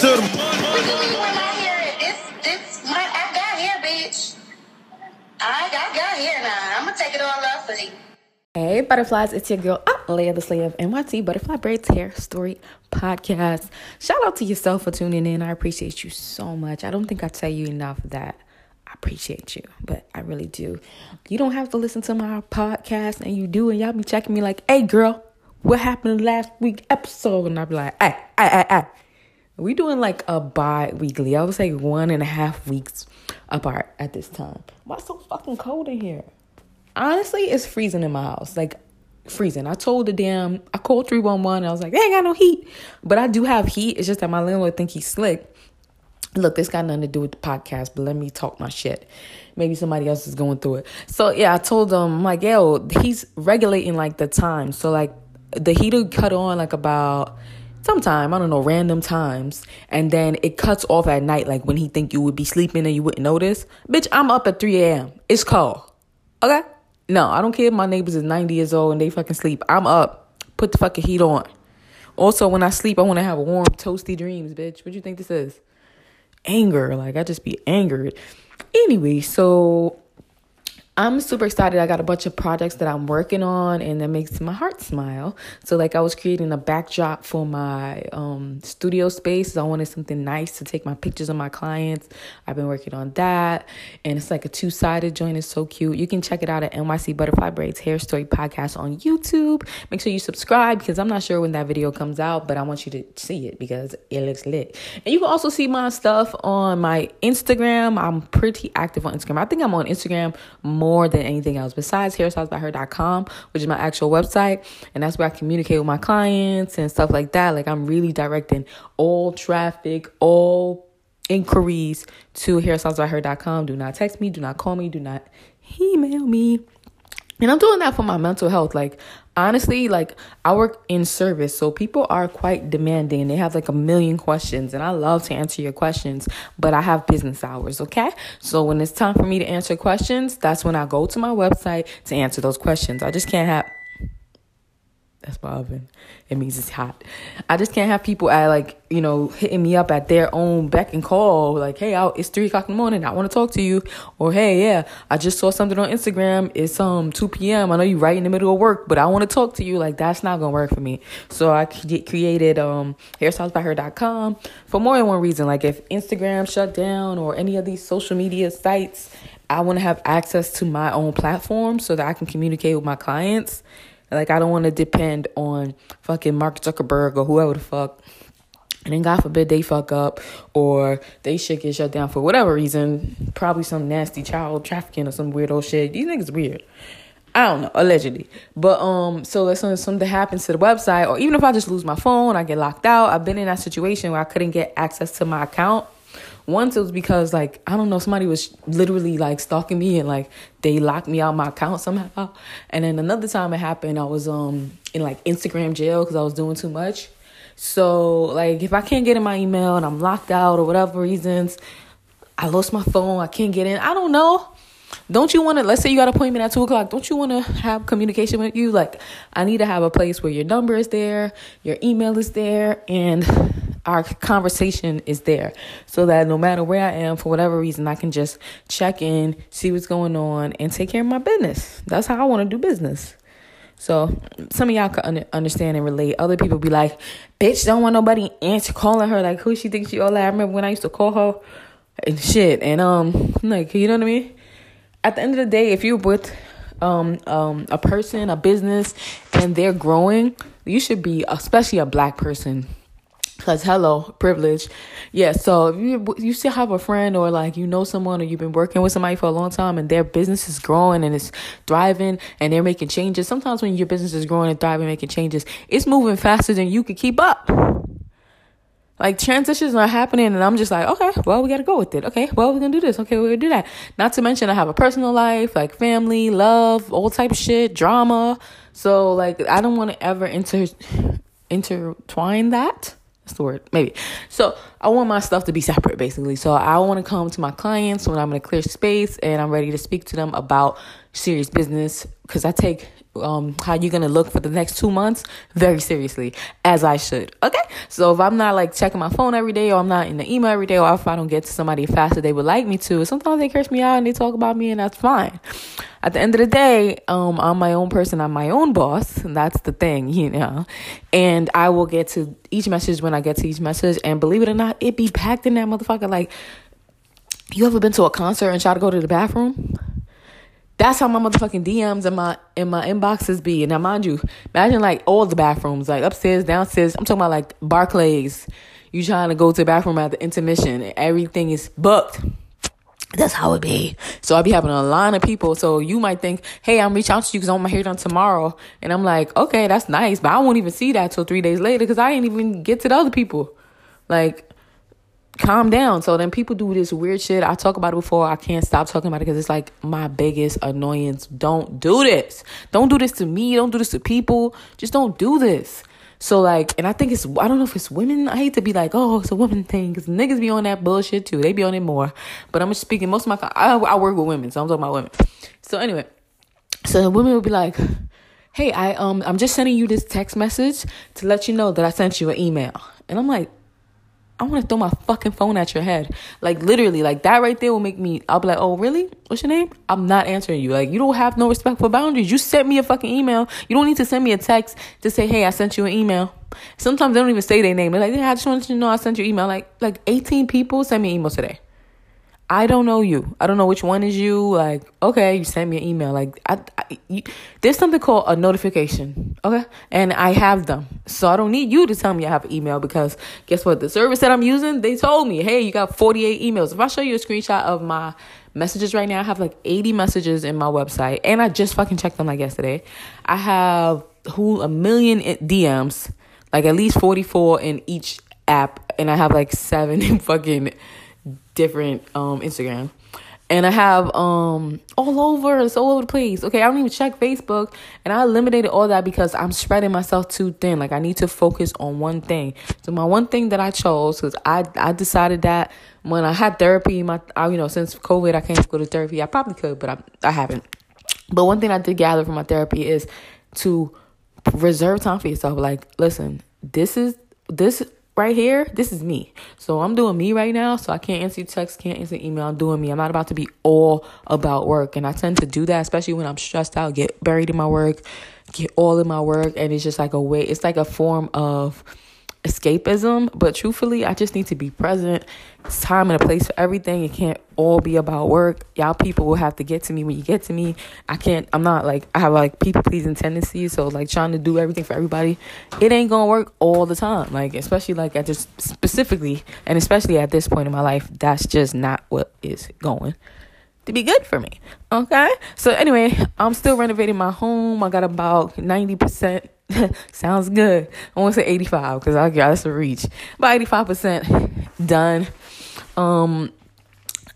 to the this, my, I got hair, bitch. I, I got hair now. I'm gonna take it all off for you. Hey, butterflies, it's your girl, uh, Leah the Slave, NYC Butterfly Braids Hair Story Podcast. Shout out to yourself for tuning in. I appreciate you so much. I don't think I tell you enough that I appreciate you, but I really do. You don't have to listen to my podcast, and you do, and y'all be checking me like, hey, girl, what happened last week episode? And I'll be like, hey, hey, hey, hey. We doing like a bi-weekly. I would say one and a half weeks apart at this time. Why so fucking cold in here? honestly, it's freezing in my house. Like freezing. I told the damn I called 311 I was like, they ain't got no heat. But I do have heat. It's just that my landlord think he's slick. Look, this got nothing to do with the podcast, but let me talk my shit. Maybe somebody else is going through it. So yeah, I told him I'm like, yo, he's regulating like the time. So like the heater cut on like about sometime, I don't know, random times. And then it cuts off at night, like when he think you would be sleeping and you wouldn't notice. Bitch, I'm up at 3 a.m. It's cold. Okay? No, I don't care if my neighbors is 90 years old and they fucking sleep. I'm up. Put the fucking heat on. Also, when I sleep, I want to have warm, toasty dreams, bitch. What you think this is? Anger. Like, I just be angered. Anyway, so I'm super excited. I got a bunch of projects that I'm working on and that makes my heart smile. So like I was creating a backdrop for my um, studio space. I wanted something nice to take my pictures of my clients. I've been working on that. And it's like a two-sided joint. It's so cute. You can check it out at NYC Butterfly Braids Hair Story Podcast on YouTube. Make sure you subscribe because I'm not sure when that video comes out, but I want you to see it because it looks lit. And you can also see my stuff on my Instagram. I'm pretty active on Instagram. I think I'm on Instagram more more than anything else besides hairstylesbyher.com, which is my actual website. And that's where I communicate with my clients and stuff like that. Like I'm really directing all traffic, all inquiries to hairstylesbyher.com. Do not text me, do not call me, do not email me. And I'm doing that for my mental health. Like, honestly, like, I work in service, so people are quite demanding. They have like a million questions, and I love to answer your questions, but I have business hours, okay? So, when it's time for me to answer questions, that's when I go to my website to answer those questions. I just can't have that's my oven. It means it's hot. I just can't have people at like, you know, hitting me up at their own beck and call. Like, hey, out it's three o'clock in the morning. I want to talk to you. Or hey, yeah, I just saw something on Instagram. It's um two p.m. I know you're right in the middle of work, but I want to talk to you. Like that's not gonna work for me. So I created um hairstylesbyher.com for more than one reason. Like if Instagram shut down or any of these social media sites, I want to have access to my own platform so that I can communicate with my clients like I don't want to depend on fucking Mark Zuckerberg or whoever the fuck. And then God forbid they fuck up or they shit get shut down for whatever reason. Probably some nasty child trafficking or some weirdo shit. These niggas weird. I don't know, allegedly. But um, so as something happens to the website, or even if I just lose my phone, I get locked out. I've been in that situation where I couldn't get access to my account once it was because like I don't know somebody was literally like stalking me and like they locked me out my account somehow. And then another time it happened, I was um in like Instagram jail because I was doing too much. So like if I can't get in my email and I'm locked out or whatever reasons, I lost my phone, I can't get in. I don't know. Don't you want to? Let's say you got an appointment at two o'clock. Don't you want to have communication with you? Like, I need to have a place where your number is there, your email is there, and our conversation is there so that no matter where I am, for whatever reason, I can just check in, see what's going on, and take care of my business. That's how I want to do business. So some of y'all can understand and relate. Other people be like, bitch, don't want nobody answer calling her. Like, who she thinks she all that? I remember when I used to call her and shit. And, um, like, you know what I mean? At the end of the day, if you're with um, um, a person, a business, and they're growing, you should be, especially a black person, Cause hello, privilege. Yeah, so if you you still have a friend or like you know someone or you've been working with somebody for a long time and their business is growing and it's thriving and they're making changes. Sometimes when your business is growing and thriving, making changes, it's moving faster than you can keep up. Like transitions are happening and I'm just like, okay, well we gotta go with it. Okay, well we're gonna do this. Okay, we're gonna do that. Not to mention I have a personal life, like family, love, all type of shit, drama. So like I don't wanna ever inter intertwine that That's word, maybe. So I want my stuff to be separate, basically. So I want to come to my clients when I'm in a clear space and I'm ready to speak to them about serious business because I take um, how you're gonna look for the next two months very seriously, as I should. Okay, so if I'm not like checking my phone every day, or I'm not in the email every day, or if I don't get to somebody faster they would like me to, sometimes they curse me out and they talk about me, and that's fine. At the end of the day, um, I'm my own person. I'm my own boss. And that's the thing, you know. And I will get to each message when I get to each message. And believe it or not, it be packed in that motherfucker. Like, you ever been to a concert and try to go to the bathroom? That's how my motherfucking DMs and my in my inboxes be. And now, mind you, imagine like all the bathrooms, like upstairs, downstairs. I'm talking about like Barclays. You trying to go to the bathroom at the intermission, and everything is booked. That's how it be. So I be having a line of people. So you might think, hey, I'm reaching out to you because I want my hair done tomorrow. And I'm like, okay, that's nice. But I won't even see that till three days later because I didn't even get to the other people. Like, calm down. So then people do this weird shit. I talk about it before. I can't stop talking about it because it's like my biggest annoyance. Don't do this. Don't do this to me. Don't do this to people. Just don't do this. So like, and I think it's I don't know if it's women. I hate to be like, oh, it's a woman thing because niggas be on that bullshit too. They be on it more. But I'm just speaking. Most of my I, I work with women, so I'm talking about women. So anyway, so the women will be like, hey, I um I'm just sending you this text message to let you know that I sent you an email, and I'm like, I want to throw my fucking phone at your head. Like literally, like that right there will make me. I'll be like, oh really? What's your name? I'm not answering you. Like you don't have no respect for boundaries. You sent me a fucking email. You don't need to send me a text to say, hey, I sent you an email. Sometimes they don't even say their name. They're like, yeah, I just wanted you to know I sent you an email. Like like 18 people sent me emails today. I don't know you. I don't know which one is you. Like, okay, you sent me an email. Like, I, I you, there's something called a notification. Okay, and I have them, so I don't need you to tell me I have an email because guess what? The service that I'm using, they told me, hey, you got 48 emails. If I show you a screenshot of my messages right now, I have like 80 messages in my website, and I just fucking checked them like yesterday. I have who a million DMs, like at least 44 in each app, and I have like seven fucking different um Instagram. And I have um all over, it's all over the place. Okay, I don't even check Facebook, and I eliminated all that because I'm spreading myself too thin. Like I need to focus on one thing. So my one thing that I chose because I I decided that when I had therapy, my I, you know since COVID I can't go to therapy. I probably could, but I I haven't. But one thing I did gather from my therapy is to reserve time for yourself. Like, listen, this is this right here, this is me. So I'm doing me right now. So I can't answer text, can't answer email. I'm doing me. I'm not about to be all about work. And I tend to do that, especially when I'm stressed out, get buried in my work, get all in my work. And it's just like a way, it's like a form of escapism, but truthfully, I just need to be present. It's time and a place for everything. It can't all be about work. Y'all people will have to get to me when you get to me. I can't, I'm not like, I have like people pleasing tendencies. So, like, trying to do everything for everybody, it ain't gonna work all the time. Like, especially like at just specifically, and especially at this point in my life, that's just not what is going to be good for me. Okay. So, anyway, I'm still renovating my home. I got about 90% Sounds good. I want to say 85 because I got that's a reach. About 85% done. Um,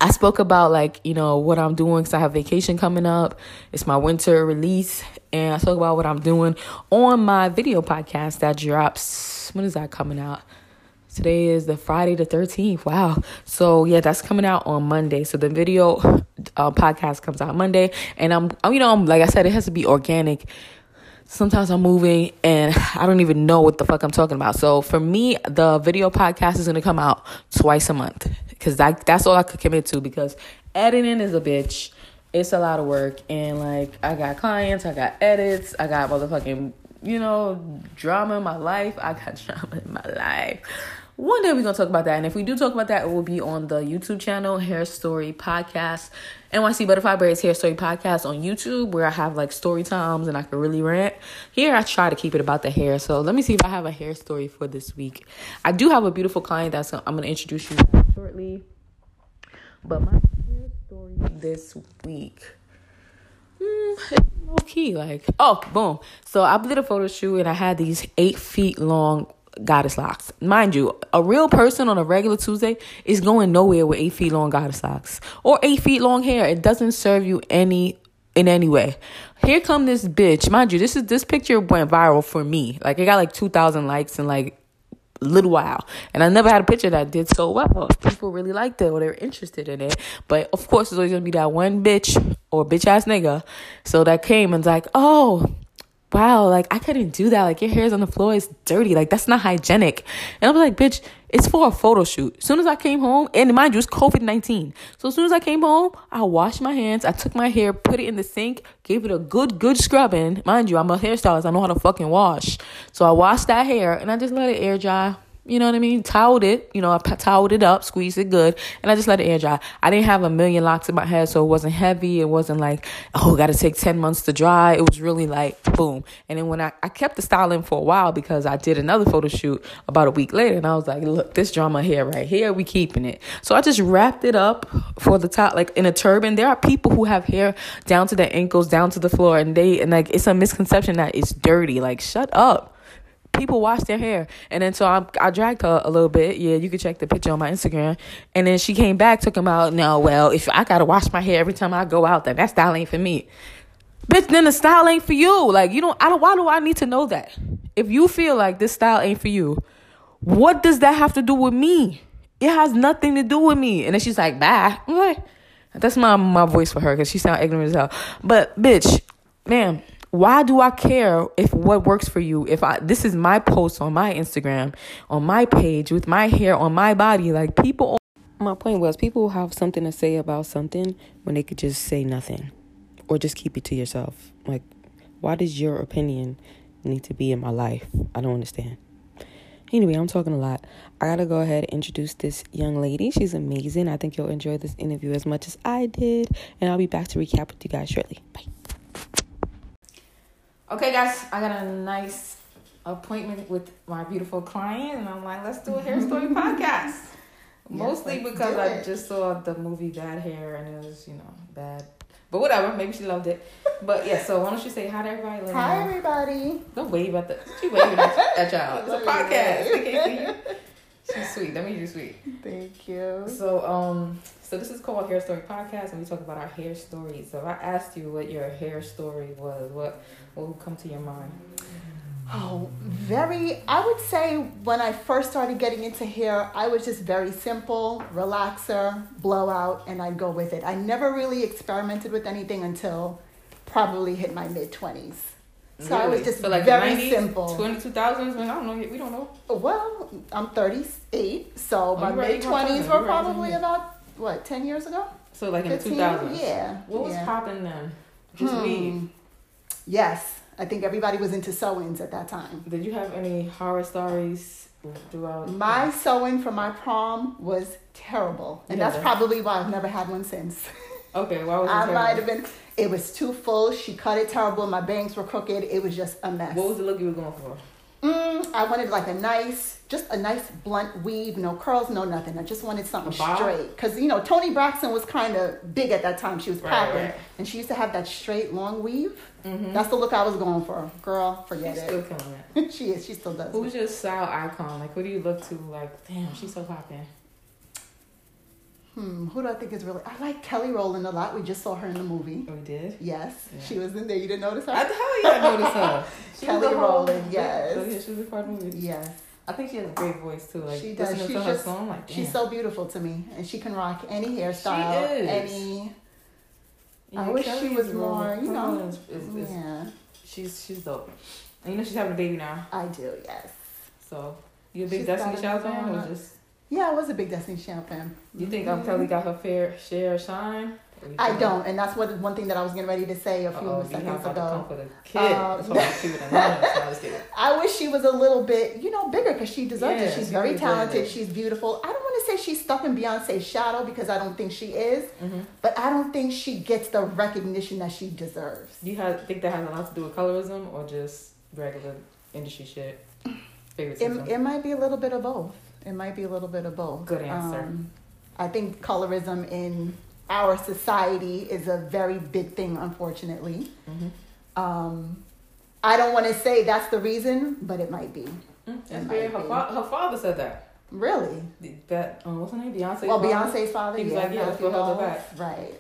I spoke about like, you know, what I'm doing because I have vacation coming up. It's my winter release. And I spoke about what I'm doing on my video podcast that drops. When is that coming out? Today is the Friday the 13th. Wow. So yeah, that's coming out on Monday. So the video uh, podcast comes out Monday. And I'm, you know, I'm, like I said, it has to be organic sometimes I'm moving and I don't even know what the fuck I'm talking about. So for me, the video podcast is gonna come out twice a month because that that's all I could commit to because editing is a bitch. It's a lot of work and like I got clients, I got edits, I got motherfucking you know drama in my life. I got drama in my life. One day we're gonna talk about that, and if we do talk about that, it will be on the YouTube channel Hair Story Podcast, NYC Butterfly Braids Hair Story Podcast on YouTube, where I have like story times and I can really rant. Here I try to keep it about the hair, so let me see if I have a hair story for this week. I do have a beautiful client that's I'm gonna introduce you shortly, but my hair story this week. Mm, low key, like oh boom. So I did a photo shoot and I had these eight feet long goddess locks. Mind you, a real person on a regular Tuesday is going nowhere with eight feet long goddess locks or eight feet long hair. It doesn't serve you any in any way. Here come this bitch. Mind you, this is this picture went viral for me. Like it got like two thousand likes and like little while. And I never had a picture that did so well. People really liked it or they were interested in it. But of course, there's always gonna be that one bitch or bitch ass nigga. So that came and's like, oh, wow, like I couldn't do that. Like your hair's on the floor, it's dirty. Like that's not hygienic. And I was like, bitch, it's for a photo shoot. As soon as I came home, and mind you, it's COVID 19. So as soon as I came home, I washed my hands, I took my hair, put it in the sink, gave it a good, good scrubbing. Mind you, I'm a hairstylist, I know how to fucking wash. So I washed that hair and I just let it air dry you know what I mean? Toweled it, you know, I toweled it up, squeezed it good, and I just let it air dry. I didn't have a million locks in my head, so it wasn't heavy. It wasn't like, oh, got to take 10 months to dry. It was really like, boom. And then when I, I kept the styling for a while because I did another photo shoot about a week later, and I was like, look, this drama here, right here, we keeping it. So I just wrapped it up for the top, like in a turban. There are people who have hair down to their ankles, down to the floor, and they, and like, it's a misconception that it's dirty. Like, shut up people wash their hair. And then so I, I dragged her a little bit. Yeah, you can check the picture on my Instagram. And then she came back, took him out. No, well, if I gotta wash my hair every time I go out, then that style ain't for me. Bitch, then the style ain't for you. Like you don't. I don't. Why do I need to know that? If you feel like this style ain't for you, what does that have to do with me? It has nothing to do with me. And then she's like, "Bye." Like, that's my my voice for her because she sound ignorant as hell. But bitch, man, why do I care if what works for you? If I this is my post on my Instagram, on my page with my hair on my body, like people my point was people have something to say about something when they could just say nothing or just keep it to yourself. Like why does your opinion need to be in my life? I don't understand. Anyway, I'm talking a lot. I gotta go ahead and introduce this young lady. She's amazing. I think you'll enjoy this interview as much as I did. And I'll be back to recap with you guys shortly. Bye. Okay, guys, I got a nice appointment with my beautiful client, and I'm like, let's do a hair story podcast. Mostly because I just saw the movie Bad Hair, and it was, you know, bad. But whatever, maybe she loved it. But yeah, so why don't you say hi to everybody? Hi, everybody. Don't wave at the. She waving at, y'all. It's a podcast. They can't see you. She's sweet. That means you're sweet. Thank you. So, um, so this is called Hair Story Podcast, and we talk about our hair stories. So, if I asked you what your hair story was, what what would come to your mind? Oh, very. I would say when I first started getting into hair, I was just very simple, relaxer, blowout, and I'd go with it. I never really experimented with anything until probably hit my mid twenties. So really? I was just so like very 90s, simple. Twenty two thousands. I don't know. We don't know. Well, I'm thirty eight, so oh, my mid twenties were probably about what ten years ago. So like in the two thousands. Yeah. What was yeah. popping then? Just hmm. weed. Yes, I think everybody was into sew-ins at that time. Did you have any horror stories throughout? My sew-in for my prom was terrible, and yeah. that's probably why I've never had one since. Okay, why was it I terrible? might have been. It was too full. She cut it terrible. My bangs were crooked. It was just a mess. What was the look you were going for? I wanted like a nice, just a nice blunt weave, no curls, no nothing. I just wanted something straight. Because, you know, Toni Braxton was kind of big at that time. She was popping. Right, right. And she used to have that straight, long weave. Mm-hmm. That's the look I was going for. Girl, forget she's it. still killing it. she is. She still does. Who's it. your style icon? Like, who do you look to? Like, damn, she's so popping. Hmm, who do I think is really? I like Kelly Rowland a lot. We just saw her in the movie. Oh, we did. Yes, yeah. she was in there. You didn't notice her? I hell yeah, I noticed her. Kelly Rowland. Yes. Oh, yeah, she was a part of the movie. Yes. I think she has a great voice too. Like she does. She's, just, song, like, she's so beautiful to me, and she can rock any hairstyle, any. Yeah, I wish Kelly she was more, you know. Is, is, is, yeah. She's she's dope. And you know she's having a baby now. I do, yes. So you a big she's Destiny Child fan or just? Yeah, I was a big Destiny Child fan. You think um, Kelly got her fair share of shine? I don't, and that's what one thing that I was getting ready to say a few Uh-oh, seconds ago. Um, I wish she was a little bit, you know, bigger because she deserves yeah, it. She's very talented. She's beautiful. I don't want to say she's stuck in Beyonce's shadow because I don't think she is, mm-hmm. but I don't think she gets the recognition that she deserves. Do you have, think that has a lot to do with colorism or just regular industry shit? It, it might be a little bit of both. It might be a little bit of both. Good answer. Um, I think colorism in our society is a very big thing, unfortunately. Mm-hmm. Um, I don't want to say that's the reason, but it might be. Mm, might her, fa- her father said that. Really? That um, what's her name? Beyonce. Well, Beyonce's father. He was yeah, like, yeah, let's go back. Right.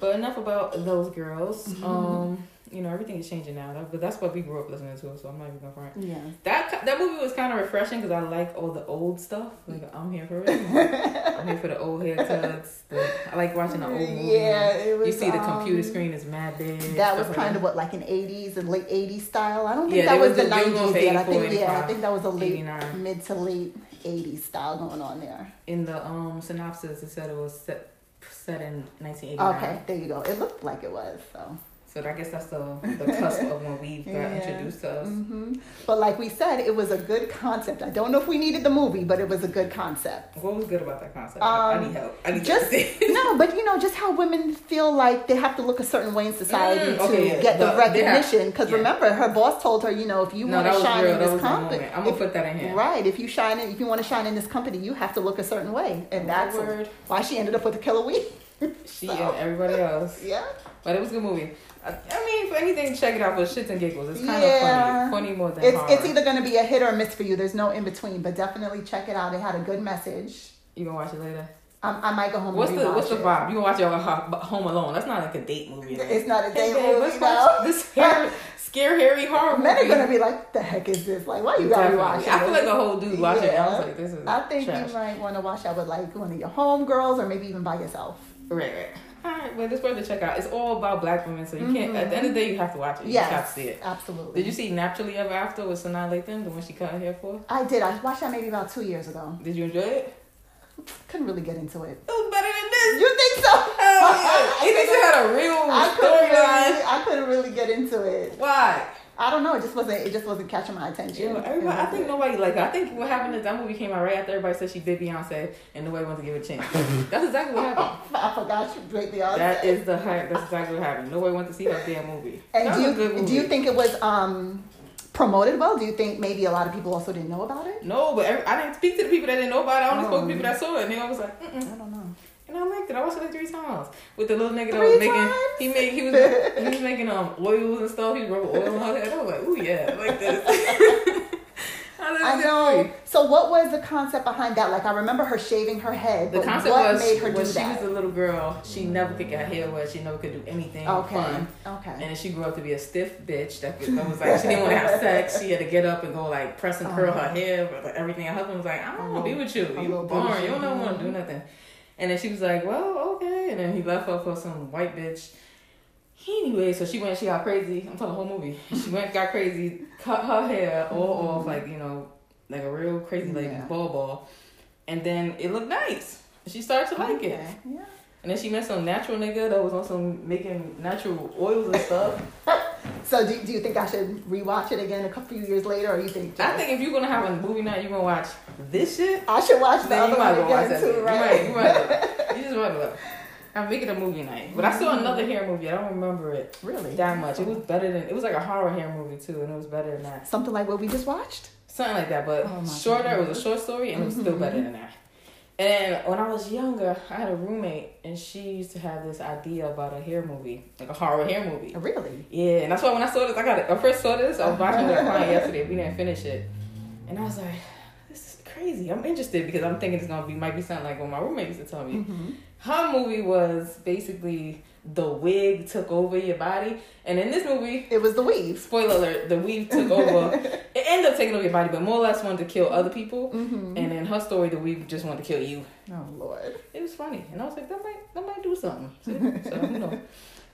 But enough about those girls. Mm-hmm. Um, you know everything is changing now. That, but that's what we grew up listening to, so I'm not even gonna front. Yeah. That that movie was kind of refreshing because I like all the old stuff. Like I'm here for it. I'm here for the old haircuts. The, I like watching the old movies. Yeah, it was, you see the um, computer screen is mad big. That was kind like of what like an '80s and late '80s style. I don't think Yeah, that was, was the the- they were going '90s yet. I think yeah, I think that was a late 89. mid to late '80s style going on there. in the um synopsis. It said it was set set in 1989. Okay, there you go. It looked like it was so. So I guess that's the the cusp of when we got Yeah. introduced to us. hmm But like we said, it was a good concept. I don't know if we needed the movie, but it was a good concept. What was good about that concept? I Um, need help. I need Just no, but you know, just how women feel like they have to look a certain way in society Mm, to yeah. get the The- recognition. Because yeah. remember, her boss told her, you know, if you no, want to shine real. in this company. I'm gonna put that in here. right? If you shine, in, if you want to shine in this company, you have to look a certain way, and that's Word. why she ended up with a killer weed. She So- and everybody else. Yeah. But it was a good movie. I, I mean, for anything, check it out for shits and giggles. It's kind Yeah. of funny. Funny more than It's horror. it's either going to be a hit or a miss for you. There's no in between, but definitely check it out. It had a good message. You gonna watch it later? Um, I might go home. What's the What's the it. vibe? You gonna watch it Home Alone? That's not like a date movie. It's not a date babe, movie. let's watch this hair, scare Harry horror movie. Men are gonna be like, "The heck is this? Like, why you gotta Definitely. watching?" I feel like a whole dude watching it. I was like, this is. I think trash. you might want to watch out with like one of your homegirls or maybe even by yourself. Right, right. All right, well, it's worth to check out. It's all about black women, so you can't. At the end of the mm-hmm. day, you have to watch it. You just have to see it. absolutely. Did you see Nappily Ever After with Sanaa Lathan, the one she cut her hair for? I did. I watched that maybe about two years ago. Did you enjoy it? Couldn't really get into it. It was better than this. You think so? Hell yeah! It needs to have a real I couldn't storyline. really. I couldn't really get into it. Why? I don't know. It just wasn't. It just wasn't catching my attention. Yo, everybody, I think nobody like. I think what happened is that movie came out right after everybody said she did Beyonce, and nobody wanted to give it a chance. That's exactly what happened. I forgot you great Beyonce. That is the hype. That's exactly what happened. Nobody wanted to see her damn movie. And that do was a good you movie. do you think it was um promoted well? Do you think maybe a lot of people also didn't know about it? No, but every, I didn't speak to the people that didn't know about it. I only spoke to people that saw it, and they was like, I Mm-mm. don't know. And I liked it. I watched it like three times with the little nigga that was making. times? He made. He was. he was making um oils and stuff. He rubbing oil on her head. I was like, ooh yeah, I like this. I, I know. So what was the concept behind that? Like I remember her shaving her head. The concept what was made her when do she that? was a little girl, she never could get her hair wet. She never could do anything okay. fun. Okay. And then she grew up to be a stiff bitch that, was like she didn't want to have sex. She had to get up and go like press and curl her uh-huh. hair, but like, everything. Her husband was like, I don't want to be with you. You little boring. You don't know want to do mm-hmm. nothing. And then she was like, Well, okay. And then he left her for some white bitch. Anyway, so she went. She got crazy. I'm talking the whole movie. She went, got crazy, cut her hair all mm-hmm. off, like you know, like a real crazy lady, Yeah. ball ball. And then it looked nice. She started to like it. Yeah. And then she met some natural nigga that was on some making natural oils and stuff. So do, do you think I should rewatch it again a couple years later, or you think? I think if you're gonna have a movie night, you're gonna watch this shit. I should watch the Then other one watch again that. too, right? You might, you might. You just might look. I'm making a movie night, but I saw another hair movie. I don't remember it Really? that much. It was better than it was like a horror hair movie too, and it was better than that. Something like what we just watched. Something like that, but Oh shorter. It was a short story, and it was still Mhm. better than that. And when I was younger, I had a roommate, and she used to have this idea about a hair movie, like a horror hair movie. Really? Yeah, and that's why when I saw this, I got it. I first saw this, I was watching with a client yesterday. We didn't finish it, and I was like, "This is crazy." I'm interested because I'm thinking it's gonna be might be something like what my roommate used to tell me. Mm-hmm. Her movie was basically the wig took over your body, and in this movie, It was the weave. spoiler alert, the weave took over. it ended up taking over your body, but more or less wanted to kill other people. Mm-hmm. And in her story, the weave just wanted to kill you. Oh Lord. It was funny, and I was like, that might that might do something. So you know.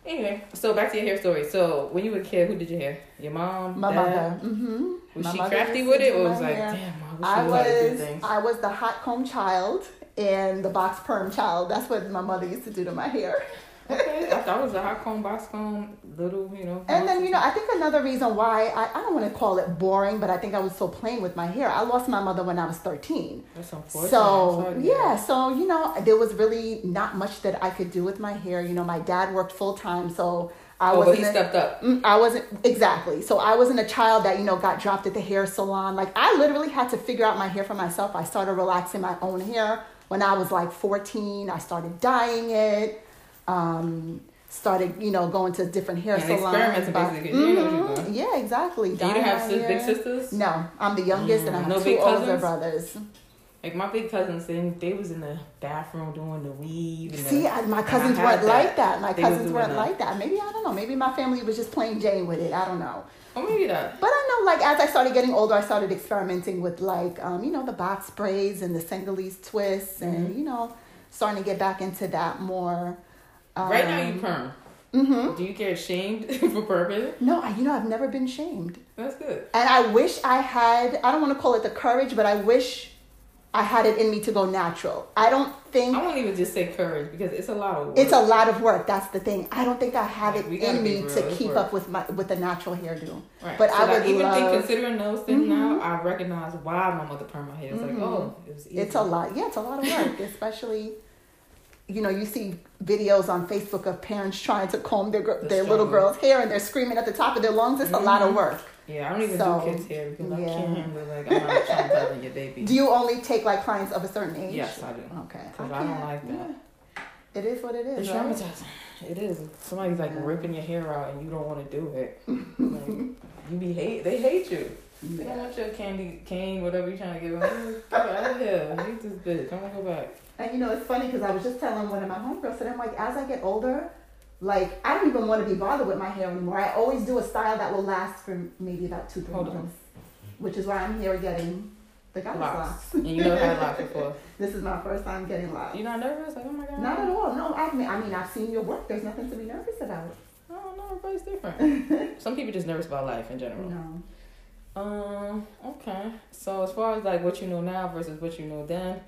Anyway, so back to your hair story. So when you were a kid, who did your hair? Your mom, My dad? mother. Mm-hmm. Was My she crafty with it, or was like, hair. damn, I wish I you knew how to do was things. I was the hot comb child and the box perm child. That's what my mother used to do to my hair. Okay, I thought it was a hot comb, box comb, little, you know. And then you know, I think another reason why I, I don't want to call it boring, but I think I was so plain with my hair. I lost my mother when I was thirteen. That's unfortunate. So yeah, so you know, there was really not much that I could do with my hair. You know, my dad worked full time, so I Oh, wasn't. he stepped up. Mm, I wasn't exactly. So I wasn't a child that you know got dropped at the hair salon. Like I literally had to figure out my hair for myself. I started relaxing my own hair when I was like 14. I started dyeing it. Um, started you know going to different hair And salons. experimenting, but- basically, 'cause you know what you're Mhm. Yeah, exactly. Do you have sis- big sisters? No, I'm the youngest, and I Mm, have no two big older brothers. Like my big cousins, they, they was in the bathroom doing the weave and the See, I, my cousins weren't that. like that. My They cousins weren't that. like that. Maybe I don't know. Maybe my family was just plain Jane with it. I don't know. Or maybe that. But I know, like, as I started getting older, I started experimenting with, like, um, you know, the box braids and the Senegalese twists, and Mhm. you know, starting to get back into that more. Um, right now you perm. Mm-hmm. Do you get shamed for perming? No, I, you know, I've never been shamed, That's good. and I wish I had. I don't want to call it the courage, but I wish I had it in me to go natural. I don't think I won't even just say courage because it's a lot of work. it's a lot of work. That's the thing. I don't think I have Like, it in me real, to keep work. up with my with the natural hairdo. Right. But so I like, would even love- think considering those things now, Mhm. I recognize why my mother perm my hair. It's Mhm. like, oh, it was easy. It's a lot. Yeah, it's a lot of work, especially. You know, you see videos on Facebook of parents trying to comb their The their little girl's hair and they're screaming at the top of their lungs. It's a lot of Mhm. work. Yeah, I don't even So, do kids hair because I can't handle like I'm not trying traumatizing your baby. Do you only take like clients of a certain age? Yes, I do. Okay. Because I, don't like that. yeah. It is what it is. It's right? traumatizing. It is. Somebody's like Yeah. ripping your hair out and you don't want to do it. like, you be hate. They hate you. They don't want your candy cane, whatever you're trying to give them. Get out of here. Hate this bitch. I'm gonna go back. And you know, it's funny because I was just telling one of my homegirls that I'm like, as I get older, like I don't even want to be bothered with my hair anymore. I always do a style that will last for maybe about two, three Hold on. months. Which is why I'm here getting the goddess Locks. locks. And you never had locks before. This is my first time getting locks. You're not nervous? Like, oh my god. Not at all. No, I mean, I mean, I've seen your work. There's nothing to be nervous about. I don't know. Everybody's different. Some people just nervous about life in general. No. Um. Okay. So as far as like what you know now versus what you know then,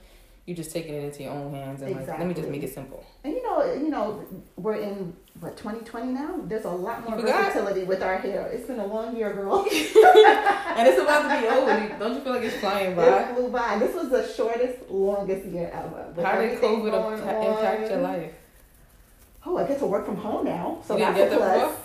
you're just taking it into your own hands and like let me just make it simple. And you know, you know, we're in what 2020 now. There's a lot more versatility with our hair. It's been a long year, girl. and it's about to be over. Don't you feel like it's flying by? It flew by. This was the shortest, longest year ever. With How did COVID impact your life? Oh, I get to work from home now, so You that's get a plus.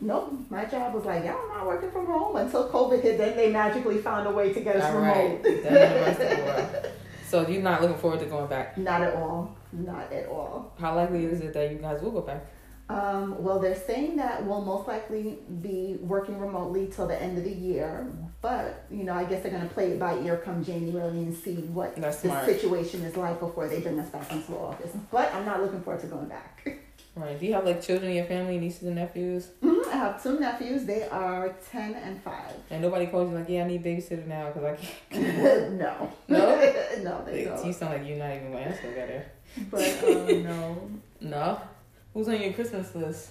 Nope, my job was like, yeah, I'm not working from home until COVID hit. Then they magically found a way to get us All right. remote. Then the rest of the world. So you're not looking forward to going back. Not at all. Not at all. How likely is it that you guys will go back? Um, well, they're saying that we'll most likely be working remotely till the end of the year, but you know, I guess they're gonna play it by ear come January and see what the situation is like before they bring us back into the office. But I'm not looking forward to going back. Right. Do you have like children in your family, nieces and nephews? Mhm, I have two nephews. They are ten and five. And nobody calls you like, yeah, I need babysitter now because I can't. no, No? no, they You don't. sound like you're not even gonna answer that. But um, no. No. Who's on your Christmas list?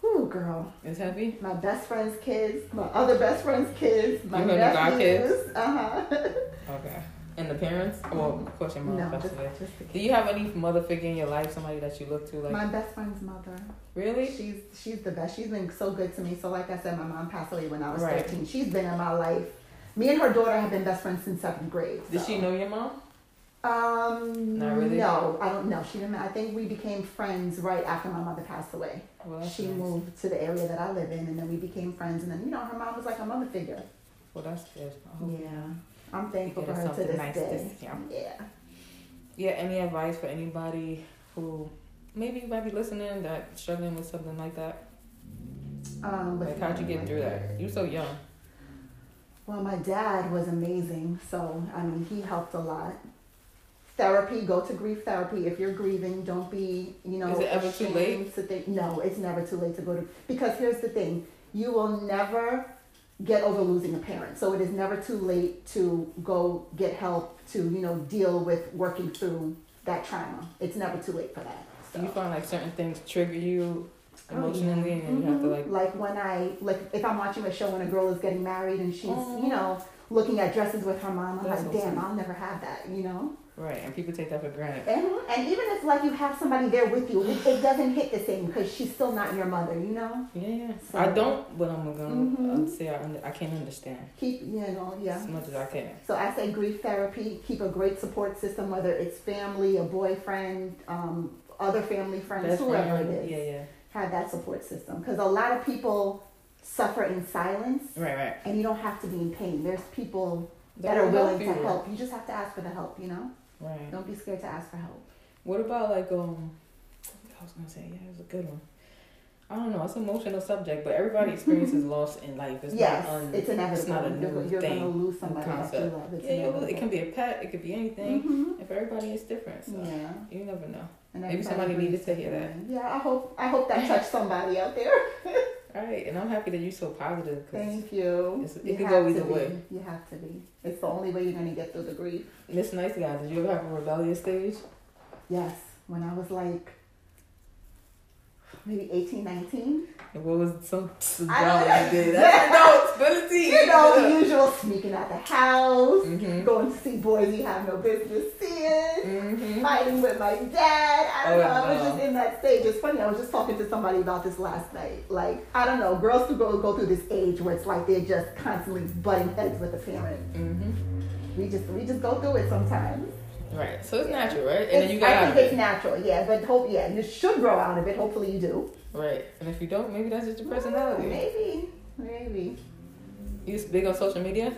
Whew, girl. Is Happy? My best friend's kids, my other best friend's kids, my You nephews. Uh huh. Okay. And the parents? Well, of course your mom No, just, just the Do you have any mother figure in your life, somebody that you look to? Like, My best friend's mother. really? She's she's the best. She's been so good to me. So like I said, my mom passed away when I was Right. thirteen. She's been in my life. Me and her daughter have been best friends since seventh grade. Did she know your mom? Um, Not really? no, I don't know. She didn't. I think we became friends right after my mother passed away. Well, she nice. moved to the area that I live in, and then we became friends. And then you know, her mom was like a mother figure. Well, that's good. Yeah, I'm thankful for her her to something this nice day. this year. Yeah. Yeah, any advice for anybody who maybe might be listening that struggling with something like that? Um, with Like, how'd you get through that? You're so young. Well, my dad was amazing, so I mean, he helped a lot. Therapy, go to grief therapy. If you're grieving, don't be, you know, Is it ever too late? to think- no, it's never too late to go to. Because here's the thing: you will never get over losing a parent. So it is never too late to go get help to, you know, deal with working through that trauma. It's never too late for that. Do you find like certain things trigger you Oh, emotionally yeah. and you have to like mm-hmm. like when I like if I'm watching a show and a girl is getting married and she's Oh. you know looking at dresses with her mom, I'm That's like, so damn, sweet. I'll never have that, you know. Right and people take that for granted. And and even if like you have somebody there with you, it, it doesn't hit the same because she's still not your mother, you know. Yeah, yeah. So- I don't, but I'm gonna Mhm. um, say I, under, I can't understand Keep you know yeah. as much as I can. So I say grief therapy. Keep a great support system, whether it's family, a boyfriend, um, other family friends, Best whoever friend, it is. Yeah, yeah. Have that support system because a lot of people suffer in silence, Right, right. and you don't have to be in pain. There's people that That are willing to help. You just have to ask for the help, you know? Right. Don't be scared to ask for help. What about like um? I was gonna say yeah, it was a good one. I don't know. It's an emotional subject, but everybody experiences loss in life. It's yes, not un, it's inevitable. It's not a you're new you're thing. going to lose somebody that concept. love. It's yeah, inevitable. it can be a pet. It could be anything. Mhm. And for everybody, is different. So Yeah. you never know. And Maybe somebody needed to hear that. Yeah, I hope I hope that touched somebody out there. All right, and I'm happy that you're so positive. Thank you. It's- it You could go either way. You have to be. It's the only way you're gonna get through the grief. Miss Nice Guy, did you ever have a rebellious stage? Yes, when I was like maybe 18, 19. And what was some, drama don't you did? Spill the. You know, the usual sneaking out the house, Mhm. going to see boys you have no business seeing, Mhm. fighting with my dad. I don't Oh, know. I was just in that stage. It's funny. I was just talking to somebody about this last night. Like, I don't know. Girls who go go through this age where it's like they're just constantly butting heads with the parent. Mhm. We just we just go through it sometimes. Right, so it's natural, right? And It's- then you got I think it's natural. Yeah, but hope yeah, you should grow out of it. Hopefully you do. Right, and if you don't, maybe that's just your personality. Maybe, maybe. You big on social media?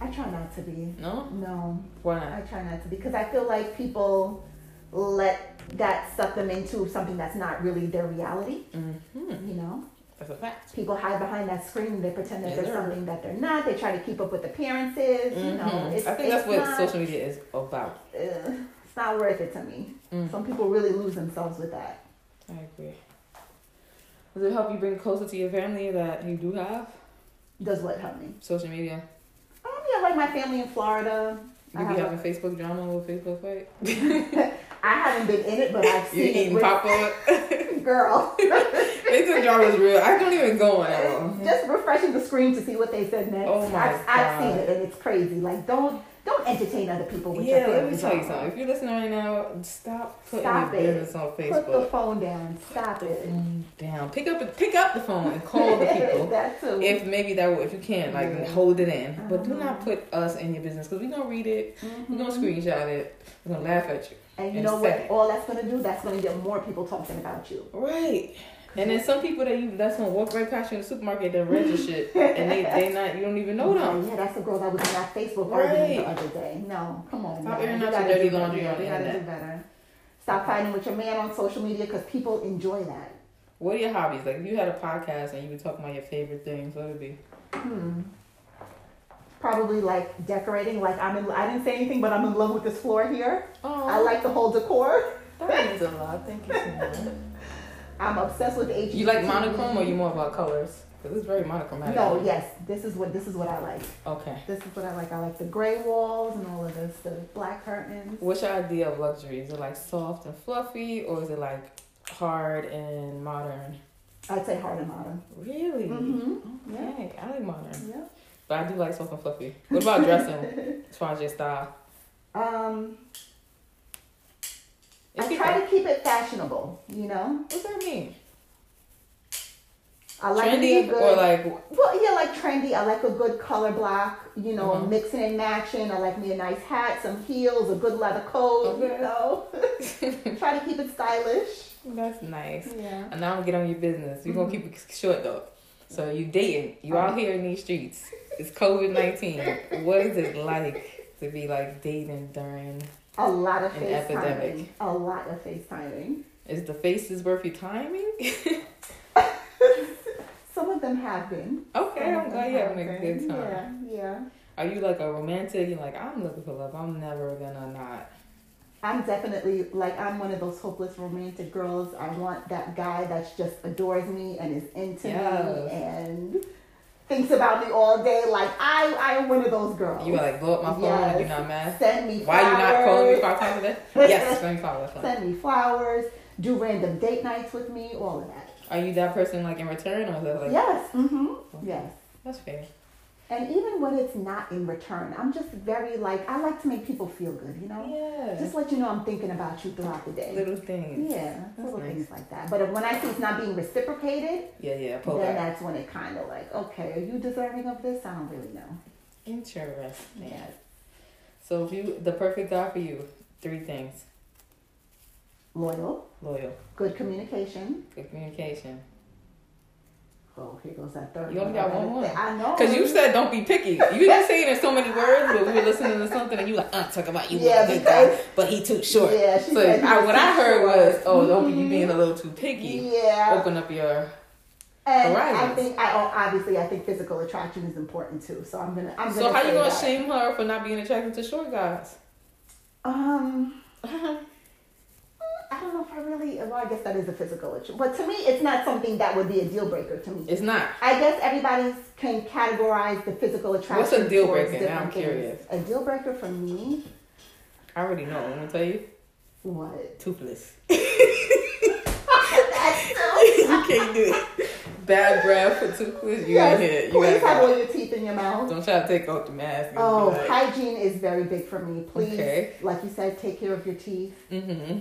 I try not to be. No? No, Why not? I try not to be because I feel like people let that suck them into something that's not really their reality. Mm-hmm. You know, That's a fact. people hide behind that screen. They pretend that Yeah, they're something that they're not. They try to keep up with appearances. You know, Mhm. it's, I think it's that's what not, social media is about. uh, it's not worth it to me. Mm. Some people really lose themselves with that. I agree. Does it help you bring closer to your family that you do have Does what help me? social media? Um, yeah, like my family in Florida. You I be having Facebook drama with Facebook fight? I haven't been in it, but I've You seen it eating with popcorn? girl. Facebook drama is real. I don't even go on that. Just refreshing the screen to see what they said next. Oh my I've, I've seen it and it's crazy. Like don't don't entertain other people with Yeah, your let me tell you something. If you're listening right now, stop putting Stop your it. business on Facebook. Put the phone down. Stop it. Mm, Down. Pick up pick up the phone and call the people. that too. If maybe that will, if you can, like Yeah. hold it in, but do Uh-huh. not put us in your business because we're gonna read it, We're gonna screenshot it, We're gonna laugh at you. and you and know what? All that's gonna do, that's gonna get more people talking about you. Right. And then some people that you that's gonna walk right past you in the supermarket that read your shit and they they not you don't even know them. Yeah, that's the girl that was in that Facebook Right. argument the other day. No, come on. Stop airing out your dirty laundry on the internet. do better. Stop fighting with your man on social media because people enjoy that. What are your hobbies? Like if you had a podcast and you were talking about your favorite things, what would it be? Hmm. Probably like decorating. Like I'm in. I didn't say anything, but I'm in love with this floor here. Oh, I like the whole decor. that means a lot. Thank you so much. I'm obsessed with HGTV. You like monochrome or you more about colors? Because it's very monochromatic. No, yes. This is what this is what I like. Okay. This is what I like. I like the gray walls and all of this, the black curtains. What's your idea of luxury? Is it like soft and fluffy, or is it like hard and modern? I'd say hard and modern. Really? Mm-hmm. Yeah. I like modern, Yeah. but I do like soft and fluffy. What about dressing? as far as your style, Um, It's I try to keep it fashionable. You know, What's that mean? I like be a Trendy good. or like Well, yeah, like trendy. I like a good color block, you know, Mhm. mixing and matching. I like me a nice hat, some heels, a good leather coat, Okay. you know. Try to keep it stylish. that's nice. Yeah. And now I'm gonna get on your business. You're gonna keep it short though. So you dating. You out here in these streets. It's COVID nineteen. What is it like to be like dating during? A lot of FaceTiming. epidemic. A lot of FaceTiming. Is the faces worth your timing? Some of them have been. okay, Some I'm glad you're having a good time. Yeah, yeah. Are you like a romantic? You're like I'm looking for love. I'm never gonna not. I'm definitely like I'm one of those hopeless romantic girls. I want that guy that's just adores me and is into Yes. me and thinks about me all day. Like I, I'm one of those girls. You like blow up my phone Yes. you're not mad. Send me Why you not calling me five times a day? Yes, send me flowers. Send me flowers. Do random date nights with me. All of that. Are you that person like in return or is that like yes. Mm-hmm. Yes. that's fair? And even when it's not in return, I'm just very like I like to make people feel good. You know. Yeah. Just let you know I'm thinking about you throughout the day. little things. Yeah, That's little nice. things like that. But when I see it's not being reciprocated, Yeah, yeah, pull then back. that's when it kind of like, okay, are you deserving of this? I don't really know. Interesting. Yeah. So if you the perfect guy for you, three things. Loyal, Loyal, good communication. good communication. Oh, here goes that third You only got one more. I know. Cause you said don't be picky. You didn't say it in so many words, but we were listening to something and you like, uh, talk about you Yeah, a guy, because- but he too short. Yeah, she So said I, what I heard short. was, oh, don't be you Mhm. being a little too picky. Yeah. Open up your and I think I obviously I think physical attraction is important too. So I'm gonna I'm So gonna how you gonna that. shame her for not being attracted to short guys? Um, I don't know if I really. Well, I guess that is a physical issue, but to me, it's not something that would be a deal breaker to me. It's not. I guess everybody can categorize the physical attraction. What's a deal breaker? Now I'm things. curious. A deal breaker for me, I already know. I'm gonna tell you. what? Toothless. That's so. you can't do it. Bad breath for toothless. You yes, gotta hit. You please have all your teeth in your mouth. Don't try to take off the mask. Oh, like, hygiene is very big for me. Please, Okay. like you said, take care of your teeth. mm-hmm.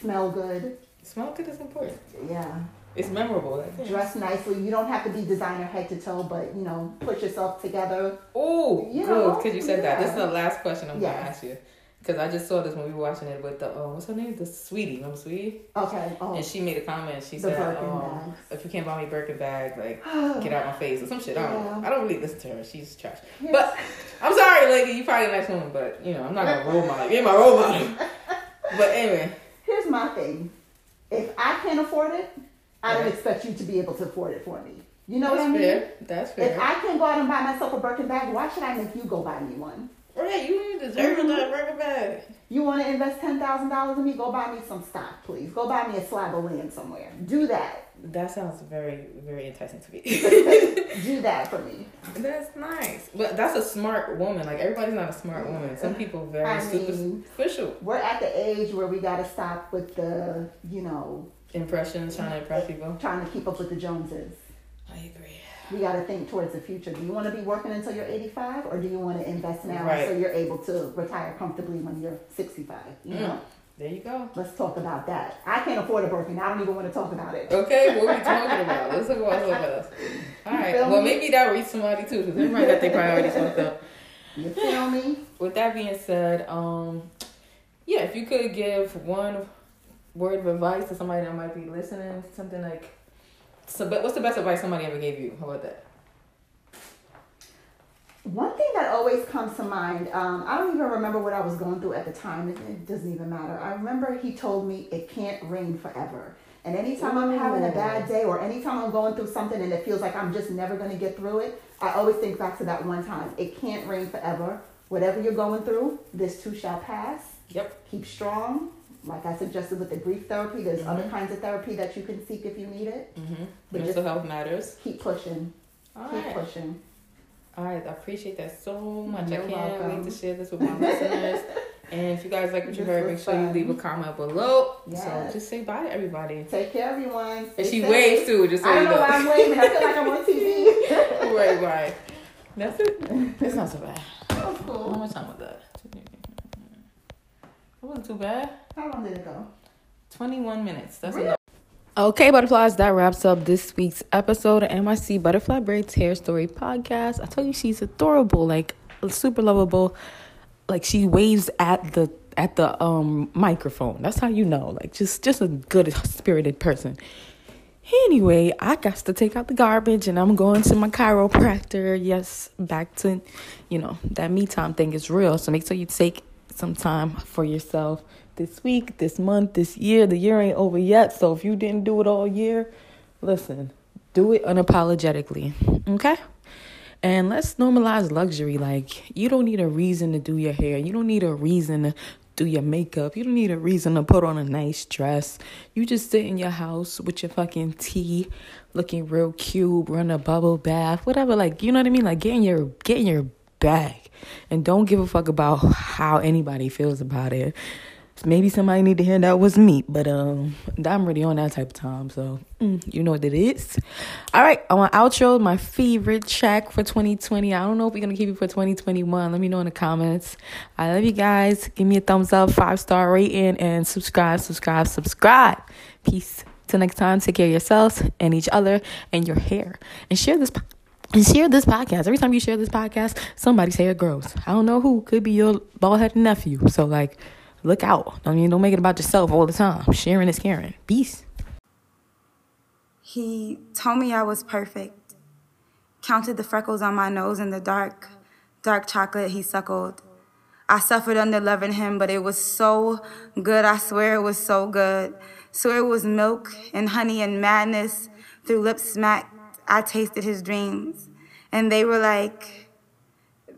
Smell good. Smell good is important. Yeah. It's memorable. Dress nicely. You don't have to be designer head to toe, but you know, put yourself together. Oh, You good. Because you said that. This is the last question I'm Yes. gonna ask you. Because I just saw this when we were watching it with the uh, what's her name? The Saweetie. Remember Saweetie? Okay. Oh. And she made a comment. She The said, um, "If you can't buy me Birkin bag, like get out my face or some shit." I don't know. I don't really listen to her. She's trash. Yes. But I'm sorry, lady. You probably a nice woman, but you know I'm not gonna role model. You ain't my role model. But anyway, Here's my thing. If I can't afford it, I don't expect you to be able to afford it for me. You know that's what I mean? fair. That's fair. If. I can go out and buy myself a Birkin bag, why should I make you go buy me one? Right, you deserve Mhm. that Birkin bag. You want to invest ten thousand dollars in me? Go buy me some stock, please. Go buy me a slab of land somewhere. Do that. That sounds very, very enticing to me. Do that for me. that's nice, but that's a smart woman. Like everybody's not a smart woman. Some people very I mean- superficial We're at the age where we got to stop with the, you know, impressions, trying to impress people. trying to keep up with the Joneses. I agree. We got to think towards the future. Do you want to be working until you're 85 or do you want to invest now Right. so you're able to retire comfortably when you're 65? You Mm. know? There you go. Let's talk about that. I can't afford a Birkin. I don't even want to talk about it. Okay, what are we talking about? Let's talk about something else. All right. Well, me? maybe that reached somebody too, because everybody got their priorities fucked up. You feel me? With that being said, um, yeah, if you could give one word of advice to somebody that might be listening, something like, so, but what's the best advice somebody ever gave you? How about that? One thing that always comes to mind, um, I don't even remember what I was going through at the time. It, it doesn't even matter. I remember he told me it can't rain forever. And anytime I'm having a bad day or anytime I'm going through something and it feels like I'm just never going to get through it, I always think back to that one time. It can't rain forever. Whatever you're going through, this too shall pass. Yep. Keep strong. Like I suggested with the grief therapy, there's other Mhm. kinds of therapy that you can seek if you need it. Mm-hmm. Mental health matters. Keep pushing. All Keep right. pushing. All right, I appreciate that so much. You're I can't welcome. wait to share this with my listeners. And if you guys like what you heard, make sure you leave a comment below. So just say bye to everybody. Take care, everyone. And she safe. waves too, just so I don't you know know. why I'm waving. I feel like I'm on TV. right, right. That's it. It's not so bad. That was How cool. much time was that? It wasn't too bad. How long did it go? 21 minutes. That's Really? Okay, butterflies, that wraps up this week's episode of MIC Butterfly Braids Hair Story Podcast. I told you she's adorable, like super lovable. Like she waves at the at the um microphone. That's how you know. Like just just a good spirited person. Anyway, I got to take out the garbage and I'm going to my chiropractor. Yes, back to, you know, that me time thing is real. So make sure you take some time for yourself this week, this month, this year. The year ain't over yet. So if you didn't do it all year, listen, do it unapologetically. Okay? And let's normalize luxury. Like, you don't need a reason to do your hair. You don't need a reason to do your makeup. You don't need a reason to put on a nice dress. You just sit in your house with your fucking tea, looking real cute, run a bubble bath, whatever. Like, you know what I mean? Like, get in your get in your bag, and don't give a fuck about how anybody feels about it. Maybe somebody need to hear that was me, but um, I'm really on that type of time, so mm, you know what it is. All right, I want outro my favorite track for 2020. I don't know if we're gonna keep it for 2021. Let me know in the comments. I love you guys. Give me a thumbs up, five star rating, and subscribe, subscribe, subscribe. Peace. Till next time, take care of yourselves and each other and your hair, and share this. And share this podcast. Every time you share this podcast, somebody's hair grows. I don't know who. Could be your bald headed nephew. So like look out. I mean, don't make it about yourself all the time. Sharing is caring. Peace. He told me I was perfect. Counted the freckles on my nose in the dark, dark chocolate he suckled. I suffered under loving him, but it was so good. I swear it was so good. Swear it was milk and honey and madness. Through lips smacked, I tasted his dreams. And they were like,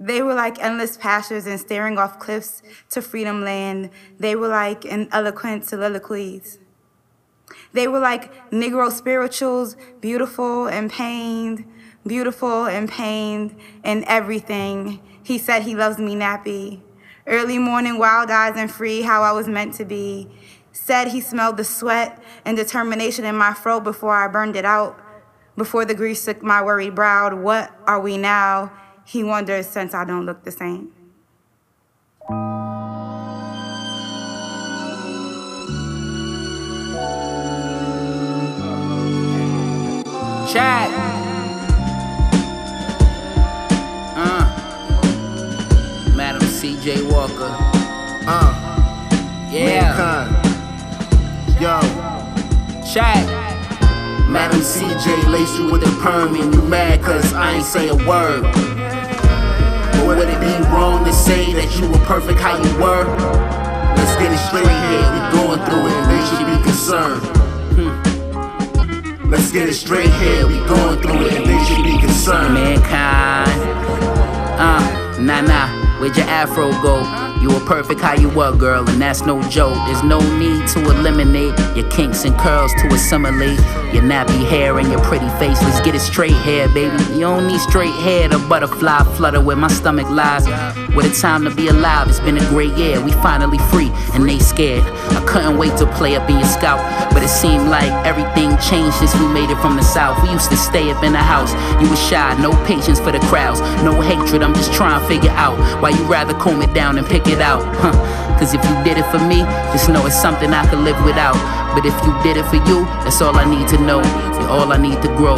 They were like endless pastures and staring off cliffs to freedom land. They were like an eloquent soliloquies. They were like Negro spirituals, beautiful and pained, beautiful and pained, and everything. He said he loves me nappy. Early morning, wild eyes and free, how I was meant to be. Said he smelled the sweat and determination in my throat before I burned it out. Before the grease took my worried brow, what are we now? He wonders since I don't look the same. Chad. Uh. Madam C.J. Walker. Uh, Yeah. mankind. Yo, Chad. Madam CJ lace you with the perm and you mad cause I ain't say a word. Would it be wrong to say that you were perfect how you were? Let's get it straight here, we going through it and they should be concerned. Let's get it straight here, we going through it and they should be concerned. Mankind. Uh, nah, nah. Where'd your afro go? You were perfect how you were, girl, and that's no joke. There's no need to eliminate your kinks and curls to assimilate your nappy hair and your pretty face. Let's get it straight hair, baby. You don't need straight hair to butterfly flutter where my stomach lies. What a time to be alive. It's been a great year. We finally free, and they scared. I couldn't wait to play up in your scout, but it seemed like everything changed since we made it from the south. We used to stay up in the house. You were shy, no patience for the crowds, no hatred. I'm just trying to figure out why you rather comb it down and pick it out. Huh. Cause if you did it for me, just know it's something I could live without. But if you did it for you, that's all I need to know. You're all I need to grow.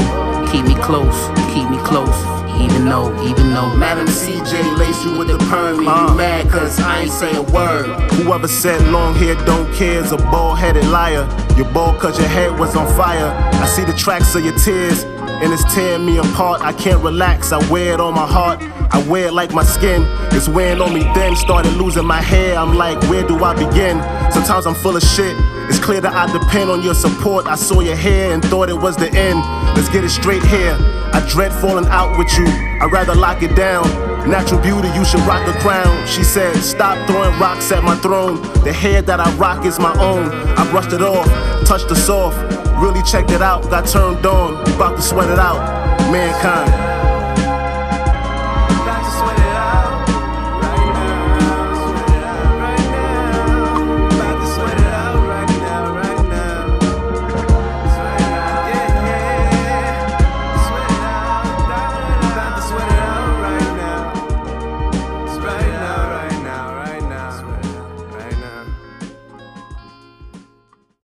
Keep me close, keep me close. Even though, even though, Madam CJ lace you with the perm and you mad cause I ain't say a word. Whoever said long hair don't care is a bald headed liar. You're bald cause your head was on fire. I see the tracks of your tears, and it's tearing me apart. I can't relax, I wear it on my heart. I wear it like my skin. It's wearing on me then. Started losing my hair. I'm like, where do I begin? Sometimes I'm full of shit. It's clear that I depend on your support. I saw your hair and thought it was the end. Let's get it straight here. I dread falling out with you. I'd rather lock it down. Natural beauty, you should rock the crown. She said, Stop throwing rocks at my throne. The hair that I rock is my own. I brushed it off, touched the soft. Really checked it out, got turned on. About to sweat it out. Mankind.